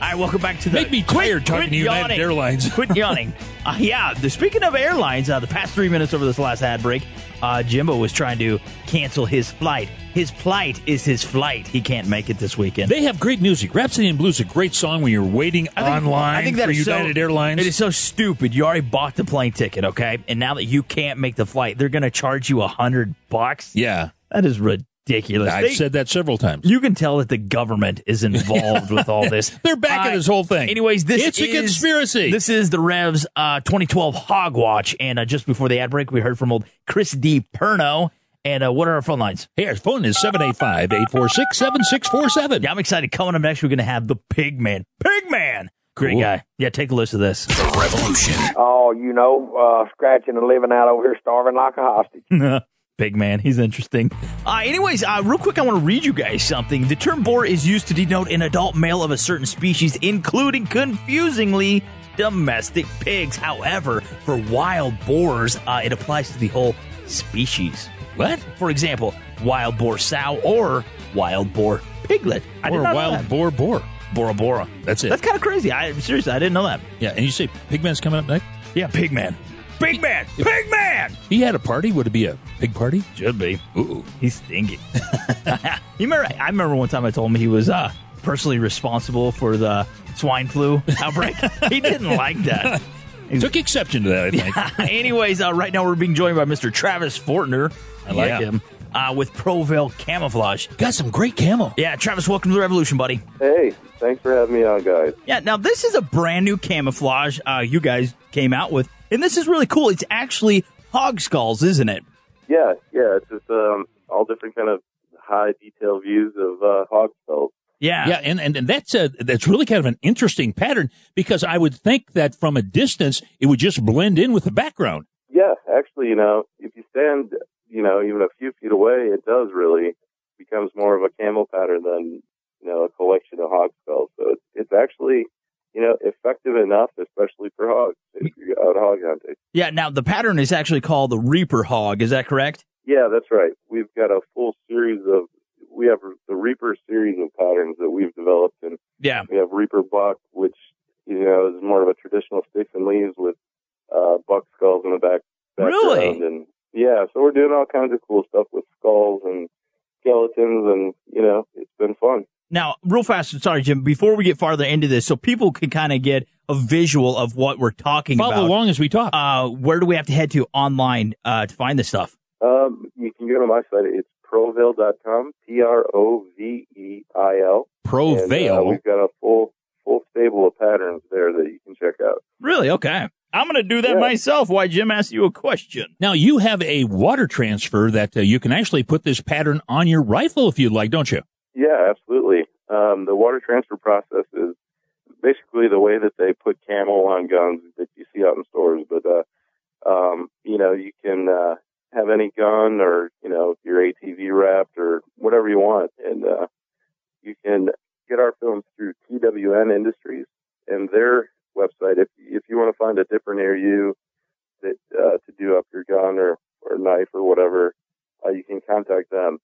All right, welcome back to the. Make me tired talking quit to United yawning. Airlines. Quit yawning. Uh, yeah, the, speaking of airlines, uh, the past three minutes over this last ad break, uh, Jimbo was trying to cancel his flight. His plight is his flight. He can't make it this weekend. They have great music. Rhapsody in Blue is a great song when you're waiting online I think that for is so- United Airlines. It is so stupid. You already bought the plane ticket, okay? And now that you can't make the flight, they're going to charge you a hundred bucks. Yeah, that is ridiculous. I've They- said that several times. You can tell that the government is involved with all this. They're backing this whole thing. Anyways, this It's a conspiracy. This is the Revs uh, 2012 Hog Watch, and uh, just before the ad break, we heard from old Chris D. Perno. And uh, what are our phone lines? Hey, our phone is 785-846-7647. Yeah, I'm excited. Coming up next, we're going to have the Pig Man. Pig Man! Great Cool. guy. Yeah, take a listen to this. The revolution. Oh, you know, uh, scratching and living out over here starving like a hostage. Big man, he's interesting. Uh, anyways, uh, real quick, I want to read you guys something. The term boar is used to denote an adult male of a certain species, including, confusingly, domestic pigs. However, for wild boars, uh, it applies to the whole species. What? For example, wild boar sow or wild boar piglet. I Or wild boar boar. Bora Bora. That's it. That's kind of crazy. I seriously, I didn't know that. Yeah, and you say Pigman's coming up next? Yeah, Pigman. Big man, big man. He had a party. Would it be a pig party? Should be. Ooh, he's stinky. you remember? I remember one time I told him he was uh, personally responsible for the swine flu outbreak. he didn't like that. He Took exception to that, I think. Anyways, uh, right now we're being joined by Mr. Travis Fortner. I like Yeah. him. Uh, with Proveil Camouflage. Got some great camo. Yeah, Travis, welcome to the revolution, buddy. Hey, thanks for having me on, guys. Yeah, now this is a brand new camouflage uh, you guys came out with, and this is really cool. It's actually hog skulls, isn't it? Yeah, yeah, it's just um, all different kind of high detail views of uh, hog skulls. Yeah, yeah, and, and and that's a that's really kind of an interesting pattern because I would think that from a distance it would just blend in with the background. Yeah, actually, you know, if you stand, you know, even a few feet away, it does really becomes more of a camo pattern than you know a collection of hog skulls. So it's it's actually you know effective enough, especially for hogs if you're out hog hunting. Yeah, now the pattern is actually called the Reaper Hog. Is that correct? Yeah, that's right. We've got a full series of we have the Reaper series of patterns that we've developed, and Yeah. we have Reaper buck, which you know is more of a traditional sticks and leaves with uh, buck skulls in the back. Really? And yeah, so we're doing all kinds of cool stuff with skulls and skeletons, and you know it's been fun. Now, real fast, sorry, Jim, before we get farther into this, so people can kind of get a visual of what we're talking Follow about. Follow along as we talk. Uh, where do we have to head to online uh, to find this stuff? Um, you can go to my site. It's proveil.com, P R O V E I L. Proveil? And, uh, we've got a full full stable of patterns there that you can check out. Really? Okay. I'm going to do that Yeah. myself. Why Jim asked you a question. Now you have a water transfer that uh, you can actually put this pattern on your rifle if you'd like, don't you? Yeah, absolutely. Um, the water transfer process is basically the way that they put camo on guns that you see out in stores. But, uh, um, you know, you can, uh, have any gun or, you know, your ATV wrapped or whatever you want. And, uh, you can get our films through TWN Industries and their website. If, if you want to find a dipper near you that, uh, to do up your gun or, or knife or whatever, uh, you can contact them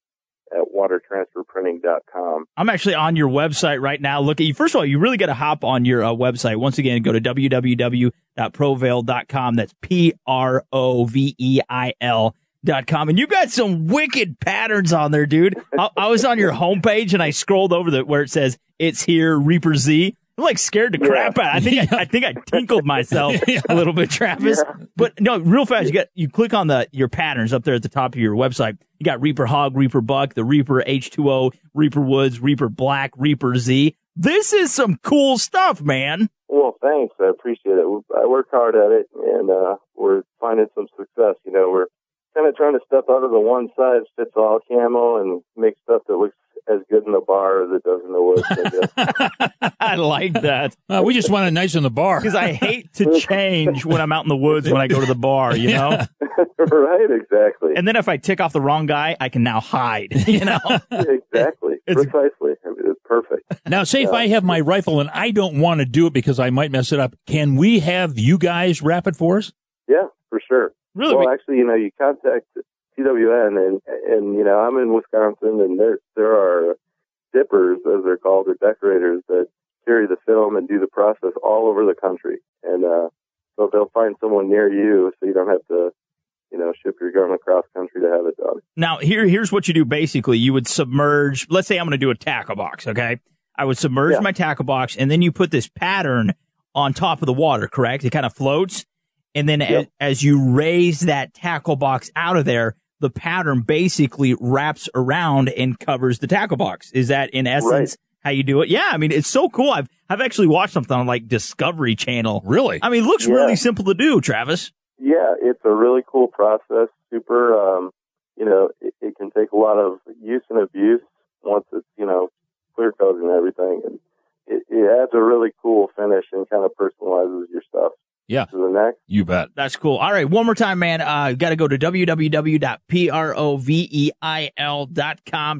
at watertransferprinting.com. I'm actually on your website right now. Look at you. First of all, you really got to hop on your uh, website. Once again, go to www.proveil.com. That's P R O V E I L. Dot com and you got some wicked patterns on there, dude. I, I was on your homepage and I scrolled over the where it says it's here Reaper Z. I'm like scared to crap out. I think I, I think I tinkled myself a little bit, Travis. But no, real fast. You got you click on the your patterns up there at the top of your website. You got Reaper Hog, Reaper Buck, the Reaper H2O, Reaper Woods, Reaper Black, Reaper Z. This is some cool stuff, man. Well, thanks. I appreciate it. I work hard at it, and uh, we're finding some success. You know, we're kind of trying to step out of the one size fits all camo and make stuff that looks as good in the bar as it does in the woods. I guess. I like that. Uh, we just want it nice in the bar because I hate to change when I'm out in the woods when I go to the bar. You know. right? Exactly. And then if I tick off the wrong guy, I can now hide. You know. exactly. Precisely. I mean, it's perfect. Now, say if I have my rifle and I don't want to do it because I might mess it up, can we have you guys wrap it for us? Yeah, for sure. Really? Well, actually, you know, you contact TWN, and and you know, I'm in Wisconsin, and there there are dippers, as they're called, or decorators that carry the film and do the process all over the country, and uh, so they'll find someone near you, so you don't have to, you know, ship your gun across country to have it done. Now, here, here's what you do. Basically, you would submerge. Let's say I'm going to do a tackle box. Okay, I would submerge Yeah. my tackle box, and then you put this pattern on top of the water. Correct? It kind of floats, and then as, as you raise that tackle box out of there, the pattern basically wraps around and covers the tackle box. Is that in essence? How you do it? Yeah, I mean it's so cool. I've I've actually watched something on like Discovery Channel. Really? I mean, it looks Yeah. really simple to do, Travis. Yeah, it's a really cool process. Super, um, you know, it, it can take a lot of use and abuse once it's, you know, clear coated and everything. And it, it adds a really cool finish and kind of personalizes your stuff Yeah. to the neck. You bet. That's cool. All right, one more time, man. Uh, got to go to www.proveil.com.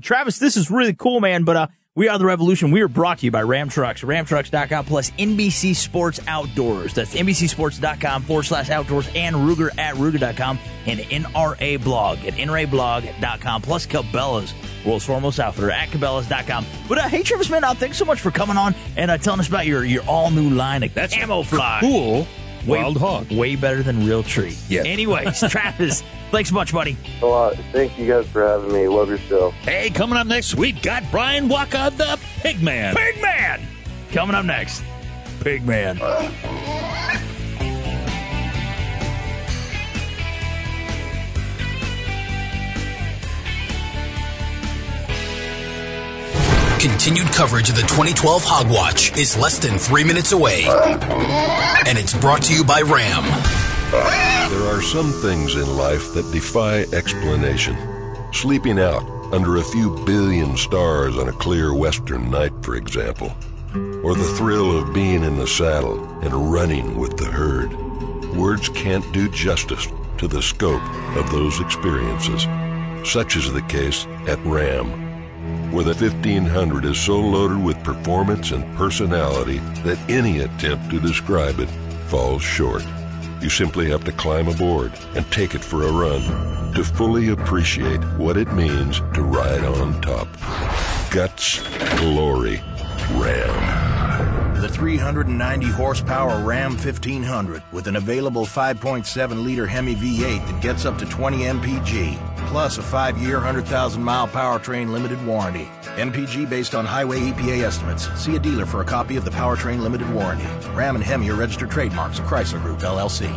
Travis, this is really cool, man. But uh, We are the Revolution. We are brought to you by Ram Trucks, ramtrucks.com plus NBC Sports Outdoors. That's NBCSports.com forward slash outdoors and Ruger at Ruger.com and NRA blog at NRAblog.com plus Cabela's, world's foremost outfitter at Cabela's.com. But uh, hey, Travis Man, uh, thanks so much for coming on and uh, telling us about your, your all new line of That's camouflage. cool Way- wild hog. Way better than Realtree. Yeah. Anyways, Travis, thanks much, buddy. A lot. Thank you guys for having me. Love your show. Hey, coming up next, we've got Brian Quaca, the Pigman. Pigman! Coming up next, Pigman. Continued coverage of the 2012 Hogwatch is less than three minutes away. And it's brought to you by Ram. There are some things in life that defy explanation. Sleeping out under a few billion stars on a clear western night, for example. Or the thrill of being in the saddle and running with the herd. Words can't do justice to the scope of those experiences. Such is the case at RAM where the 1500 is so loaded with performance and personality that any attempt to describe it falls short. You simply have to climb aboard and take it for a run to fully appreciate what it means to ride on top. Guts, glory, Ram. The 390 horsepower Ram 1500 with an available 5.7 liter Hemi V8 that gets up to 20 mpg, plus a 5 year, 100,000 mile powertrain limited warranty. MPG based on highway EPA estimates. See a dealer for a copy of the powertrain limited warranty. Ram and Hemi are registered trademarks of Chrysler Group LLC.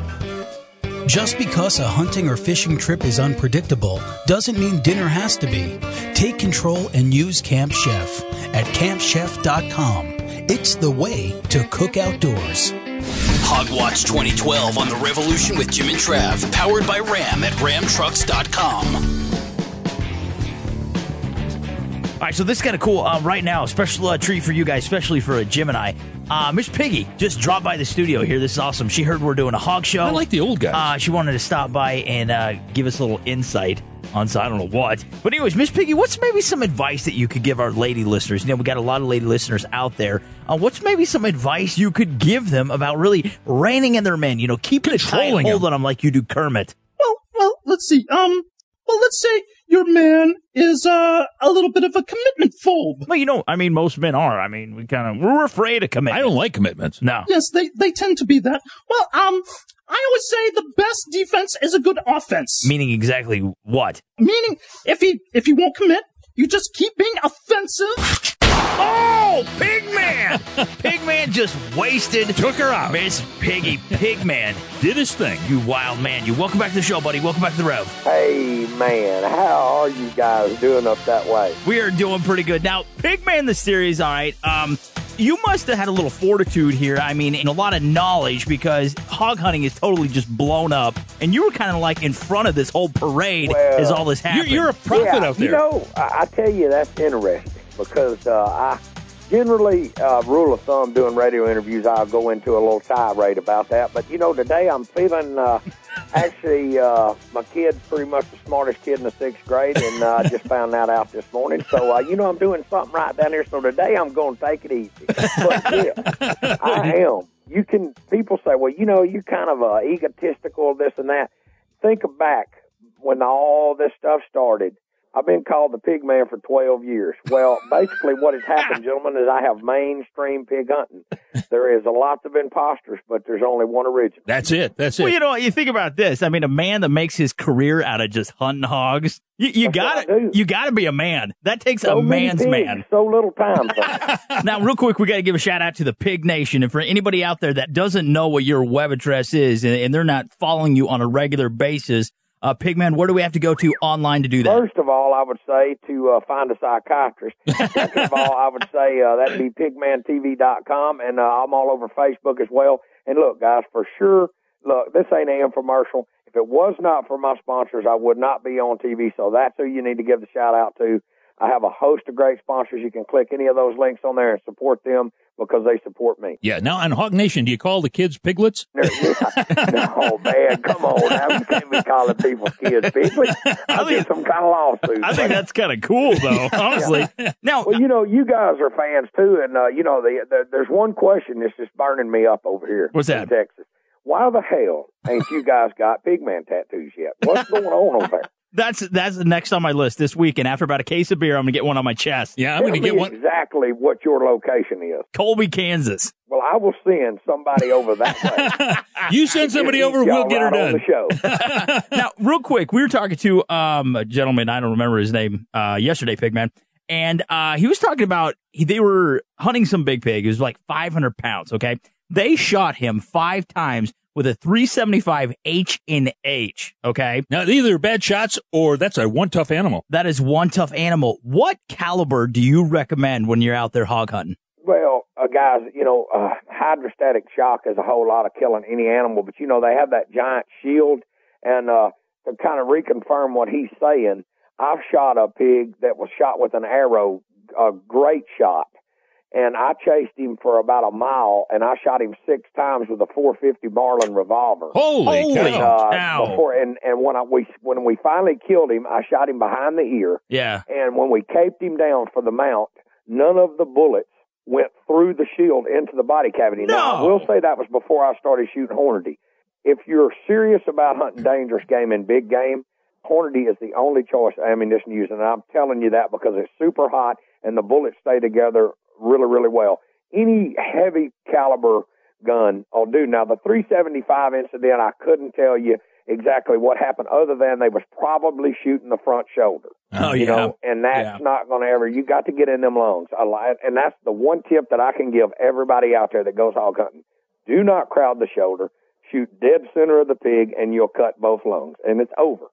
Just because a hunting or fishing trip is unpredictable doesn't mean dinner has to be. Take control and use Camp Chef at campchef.com. It's the way to cook outdoors. Hogwatch 2012 on the Revolution with Jim and Trav, powered by Ram at ramtrucks.com. All right, so this is kind of cool. Uh, right now, a special uh, treat for you guys, especially for uh, Jim and I. Uh, Miss Piggy just dropped by the studio here. This is awesome. She heard we're doing a hog show. I like the old guy. Uh, she wanted to stop by and uh, give us a little insight on so I don't know what. But anyways, Miss Piggy, what's maybe some advice that you could give our lady listeners? You know, we got a lot of lady listeners out there. Uh, what's maybe some advice you could give them about really reining in their men? You know, keeping a tight Controlling hold them. on them like you do Kermit. Well, well, let's see. Um, well, let's say your man is uh, a little bit of a commitment phobe. Well, you know, I mean, most men are. I mean, we kind of we're afraid of commitment. I don't like commitments. No. Yes, they they tend to be that. Well, um, I always say the best defense is a good offense. Meaning exactly what? Meaning, if he if he won't commit, you just keep being offensive. Oh, Pigman! Pigman just wasted. Took her out. Miss Piggy. Pigman. Did his thing. You wild man. You welcome back to the show, buddy. Welcome back to the Rev. Hey, man, how are you guys doing up that way? We are doing pretty good. Now, Pigman the series, all right. Um, you must have had a little fortitude here. I mean, and a lot of knowledge because hog hunting is totally just blown up, and you were kind of like in front of this whole parade Well, as all this You're, happened. you're a prophet yeah, out there. You know, I, I tell you, that's interesting because uh, I generally, uh, rule of thumb, doing radio interviews, I'll go into a little tirade about that. But, you know, today I'm feeling uh, actually uh, my kid's pretty much the smartest kid in the sixth grade, and uh, I just found that out this morning. So, uh, you know, I'm doing something right down here. So today I'm going to take it easy. But, yeah, I am. You can, people say, well, you know, you kind of uh, egotistical, this and that. Think back when all this stuff started. I've been called the pig man for 12 years. Well, basically what has happened, gentlemen, is I have mainstream pig hunting. There is a lot of imposters, but there's only one original. That's it. That's it. Well, you know, you think about this. I mean, a man that makes his career out of just hunting hogs. You, you That's what I gotta, do. you gotta be a man. That takes So a man's pigs, man. So little time. now, real quick, we got to give a shout out to the Pig Nation. And for anybody out there that doesn't know what your web address is and, and they're not following you on a regular basis, uh, Pigman, where do we have to go to online to do that? First of all, I would say to uh, find a psychiatrist. Second of all, I would say uh, that'd be pigmantv.com, and uh, I'm all over Facebook as well. And look, guys, for sure, look, this ain't an infomercial. If it was not for my sponsors, I would not be on TV. So that's who you need to give the shout out to. I have a host of great sponsors. You can click any of those links on there and support them because they support me. Yeah. Now on Hog Nation, do you call the kids piglets? no, man, come on. Now you can't be calling people kids piglets. I'll get some kind of lawsuit. I think that's kind of cool, though. Honestly. Now, well, you know, you guys are fans too, and uh, you know, the, the, there's one question that's just burning me up over here. What's in that? Texas. Why the hell ain't you guys got pigman tattoos yet? What's going on over there? That's that's the next on my list this week, and after about a case of beer, I'm gonna get one on my chest. Yeah, I'm Tell gonna get me one. exactly what your location is. Colby, Kansas. Well, I will send somebody over that way. You send somebody over, we'll get her right on done. the show. now, real quick, we were talking to um, a gentleman, I don't remember his name, uh, yesterday, Pigman, and uh, he was talking about he, they were hunting some big pig. It was like 500 pounds, okay? They shot him five times with a 375 H in H, okay? Now, either bad shots or that's a one tough animal. That is one tough animal. What caliber do you recommend when you're out there hog hunting? Well, uh, guys, you know, uh, hydrostatic shock is a whole lot of killing any animal, but you know, they have that giant shield. And uh, to kind of reconfirm what he's saying, I've shot a pig that was shot with an arrow, a great shot. And I chased him for about a mile, and I shot him six times with a 450 Marlin revolver. Holy and, cow. uh, Cow. Before, and and when I we when we finally killed him, I shot him behind the ear. Yeah. And when we caped him down for the mount, none of the bullets went through the shield into the body cavity. Now, I will say that was before I started shooting Hornady. If you're serious about hunting dangerous game and big game, Hornady is the only choice of ammunition used. And I'm telling you that because it's super hot and the bullets stay together really, really well. Any heavy caliber gun oh, will do. Now, the 375 incident, I couldn't tell you exactly what happened other than they was probably shooting the front shoulder. Oh, you yeah. know, and that's Yeah. not going to ever. You got to get in them lungs. I li- and that's the one tip that I can give everybody out there that goes hog hunting. Do not crowd the shoulder. Shoot dead center of the pig, and you'll cut both lungs, and it's over.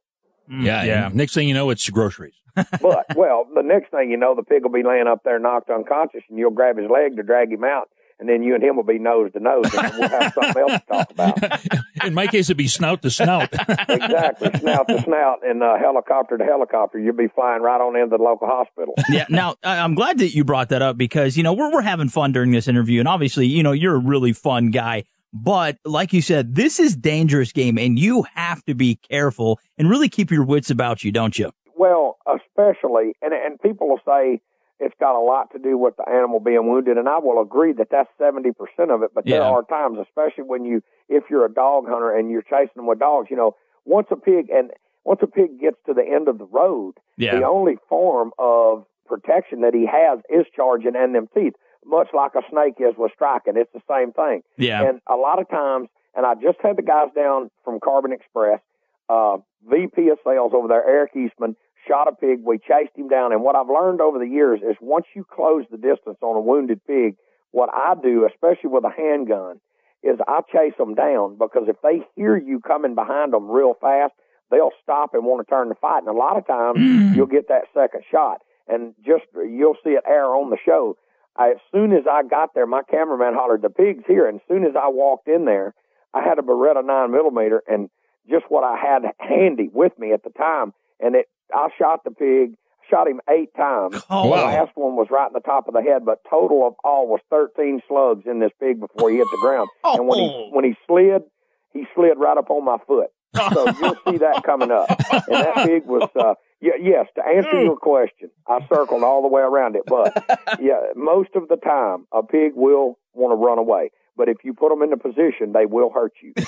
Yeah, yeah. Next thing you know, it's groceries. But well, the next thing you know, the pig will be laying up there knocked unconscious, and you'll grab his leg to drag him out, and then you and him will be nose to nose, and we'll have something else to talk about. In my case, it'd be snout to snout. exactly, snout to snout, and uh, helicopter to helicopter. You'll be flying right on into the local hospital. yeah. Now, I- I'm glad that you brought that up because, you know, we're, we're having fun during this interview. And obviously, you know, you're a really fun guy. But like you said, this is dangerous game and you have to be careful and really keep your wits about you, don't you? Well, especially, and and people will say it's got a lot to do with the animal being wounded, and I will agree that that's seventy percent of it. But there are times, especially when you, if you're a dog hunter and you're chasing them with dogs, you know, once a pig and once a pig gets to the end of the road, Yeah. the only form of protection that he has is charging and them teeth, much like a snake is with striking. It's the same thing. Yeah. And a lot of times, and I just had the guys down from Carbon Express, uh, VP of sales over there, Eric Eastman, shot a pig. We chased him down. And what I've learned over the years is once you close the distance on a wounded pig, what I do, especially with a handgun, is I chase them down because if they hear you coming behind them real fast, they'll stop and want to turn the fight. And a lot of times mm. you'll get that second shot and just you'll see it air on the show. I, as soon as I got there, my cameraman hollered, "The pig's here!" And as soon as I walked in there, I had a Beretta nine millimeter and just what I had handy with me at the time, and it. I shot the pig, shot him eight times. Oh, the last one was right in the top of the head, but total of all was thirteen slugs in this pig before he hit the ground. And when Oh. he when he slid, he slid right up on my foot. So you'll see that coming up. And that pig was, uh, y- yes, to answer your question, I circled all the way around it. But yeah, most of the time, a pig will want to run away. But if you put them in a position, they will hurt you.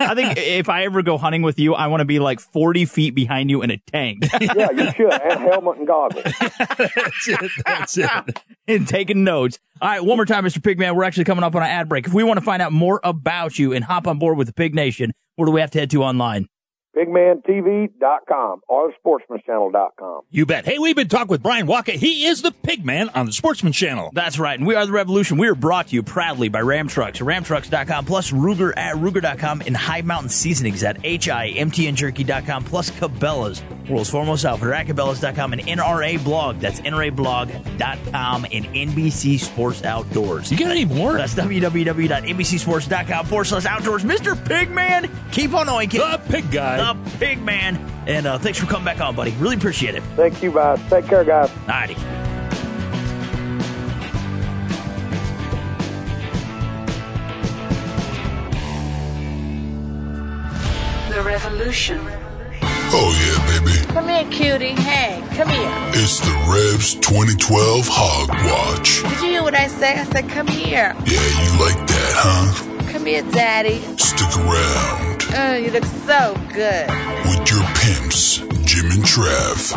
I think if I ever go hunting with you, I want to be like 40 feet behind you in a tank. yeah, you should. And helmet and goggles. That's it. That's it. and taking notes. All right, one more time, Mr. Pigman. We're actually coming up on an ad break. If we want to find out more about you and hop on board with the Pig Nation, where do we have to head to online? PigManTV.com or SportsmanChannel.com. You bet. Hey, we've been talking with Brian Quaca. He is the pigman on the Sportsman Channel. That's right. And we are the Revolution. We are brought to you proudly by Ram Trucks, RamTrucks.com, plus Ruger at Ruger.com, and High Mountain Seasonings at HIMTNJerky.com, plus Cabela's, world's foremost outfitter at Cabela's.com, and NRA Blog. That's NRAblog.com and NBC Sports Outdoors. You got any more? That's www.nbcsports.com forward slash outdoors. Mr. Pigman, keep on oinking. The pig guy. The Pig Man. And uh, thanks for coming back on, buddy. Really appreciate it. Thank you, guys. Take care, guys. Alrighty. The revolution. Oh, yeah, baby. Come here, cutie. Hey, come here. It's the Revs 2012 Hog Watch. Did you hear what I said? I said, come here. Yeah, you like that, huh? Come here, daddy. Stick around Oh, you look so good. with your pimps, Jim and Trav.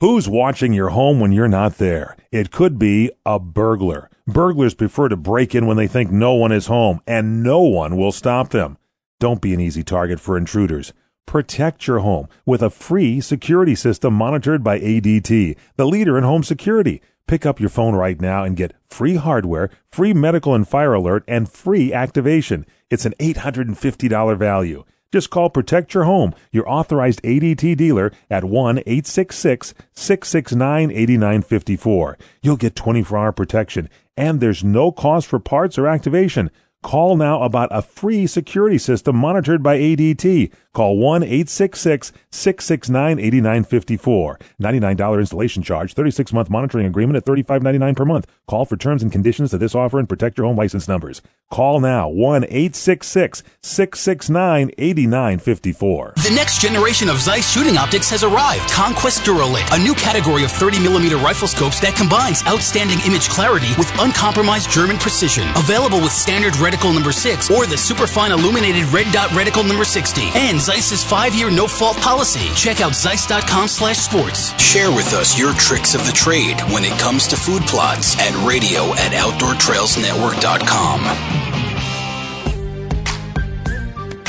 Who's watching your home when you're not there? It could be a burglar. Burglars prefer to break in when they think no one is home, and no one will stop them. Don't be an easy target for intruders. Protect your home with a free security system monitored by ADT, the leader in home security. Pick up your phone right now and get free hardware, free medical and fire alert, and free activation. It's an $850 value. Just call Protect Your Home, your authorized ADT dealer, at 1 866 669 8954. You'll get 24 hour protection, and there's no cost for parts or activation. Call now about a free security system monitored by ADT. Call 1 866 669 8954. $99 installation charge, 36 month monitoring agreement at $35.99 per month. Call for terms and conditions to this offer and protect your home license numbers. Call now 1 866 669 8954. The next generation of Zeiss shooting optics has arrived. Conquest DuraLyt, a new category of 30mm rifle scopes that combines outstanding image clarity with uncompromised German precision. Available with standard reticle number 6 or the superfine illuminated red dot reticle number 60. And Zeiss's 5-year no-fault policy. Check out zeiss.com slash sports. Share with us your tricks of the trade when it comes to food plots at radio at outdoortrailsnetwork.com.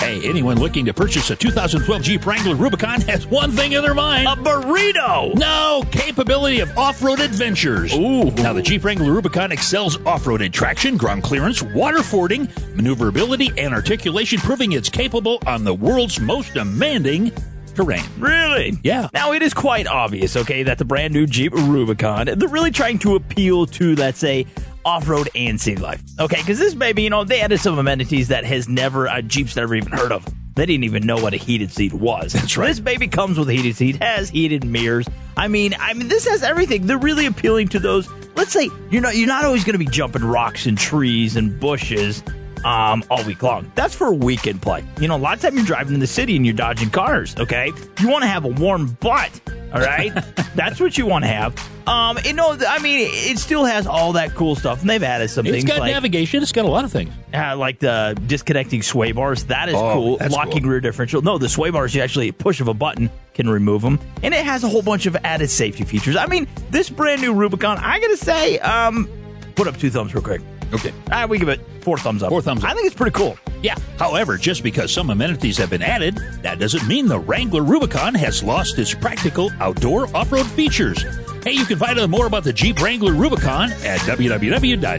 Hey, anyone looking to purchase a 2012 Jeep Wrangler Rubicon has one thing in their mind. A burrito! No, capability of off-road adventures. Ooh. Now, the Jeep Wrangler Rubicon excels off-road traction, ground clearance, water fording, maneuverability, and articulation, proving it's capable on the world's most demanding terrain. Really? Yeah. Now, it is quite obvious, okay, that the brand new Jeep Rubicon, they're really trying to appeal to, let's say, off-road and city life. Okay, because this baby, you know, they added some amenities that has never, uh, Jeep's never even heard of. They didn't even know what a heated seat was. That's right. This baby comes with a heated seat, has heated mirrors. I mean, I mean, this has everything. They're really appealing to those. Let's say you're not you're not always going to be jumping rocks and trees and bushes um, all week long. That's for weekend play. You know, a lot of time you're driving in the city and you're dodging cars. Okay, you want to have a warm butt. All right, that's what you want to have. Um, you know, I mean, it still has all that cool stuff, and they've added some It's things got like navigation. It's got a lot of things. uh, like the disconnecting sway bars. That is Oh, cool. that's Locking cool. rear differential. No, the sway bars, you actually push of a button can remove them, and it has a whole bunch of added safety features. I mean, this brand new Rubicon, I gotta say, um, put up two thumbs real quick. Okay. Uh, we give it four thumbs up. Four thumbs up. I think it's pretty cool. Yeah. However, just because some amenities have been added, that doesn't mean the Wrangler Rubicon has lost its practical outdoor off-road features. Hey, you can find out more about the Jeep Wrangler Rubicon at www.jeep.com.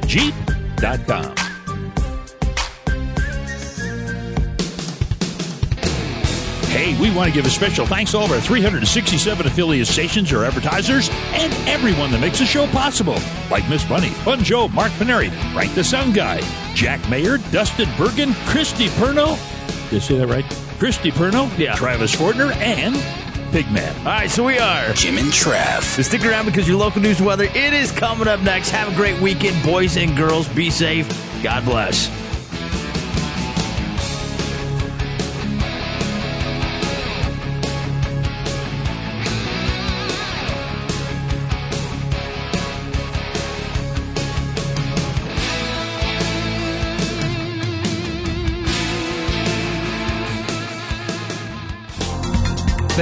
Hey, we want to give a special thanks to all of our 367 affiliate stations or advertisers and everyone that makes the show possible, like Miss Bunny, Fun Joe, Mark Paneri, Frank the Sound Guy, Jack Mayer, Dustin Bergen, Chris DePerno. Did I say that right? Chris DePerno, Yeah. Travis Fortner, and Pigman. All right, so we are. Jim and Trav. So stick around because your local news and weather, it is coming up next. Have a great weekend, boys and girls. Be safe. God bless.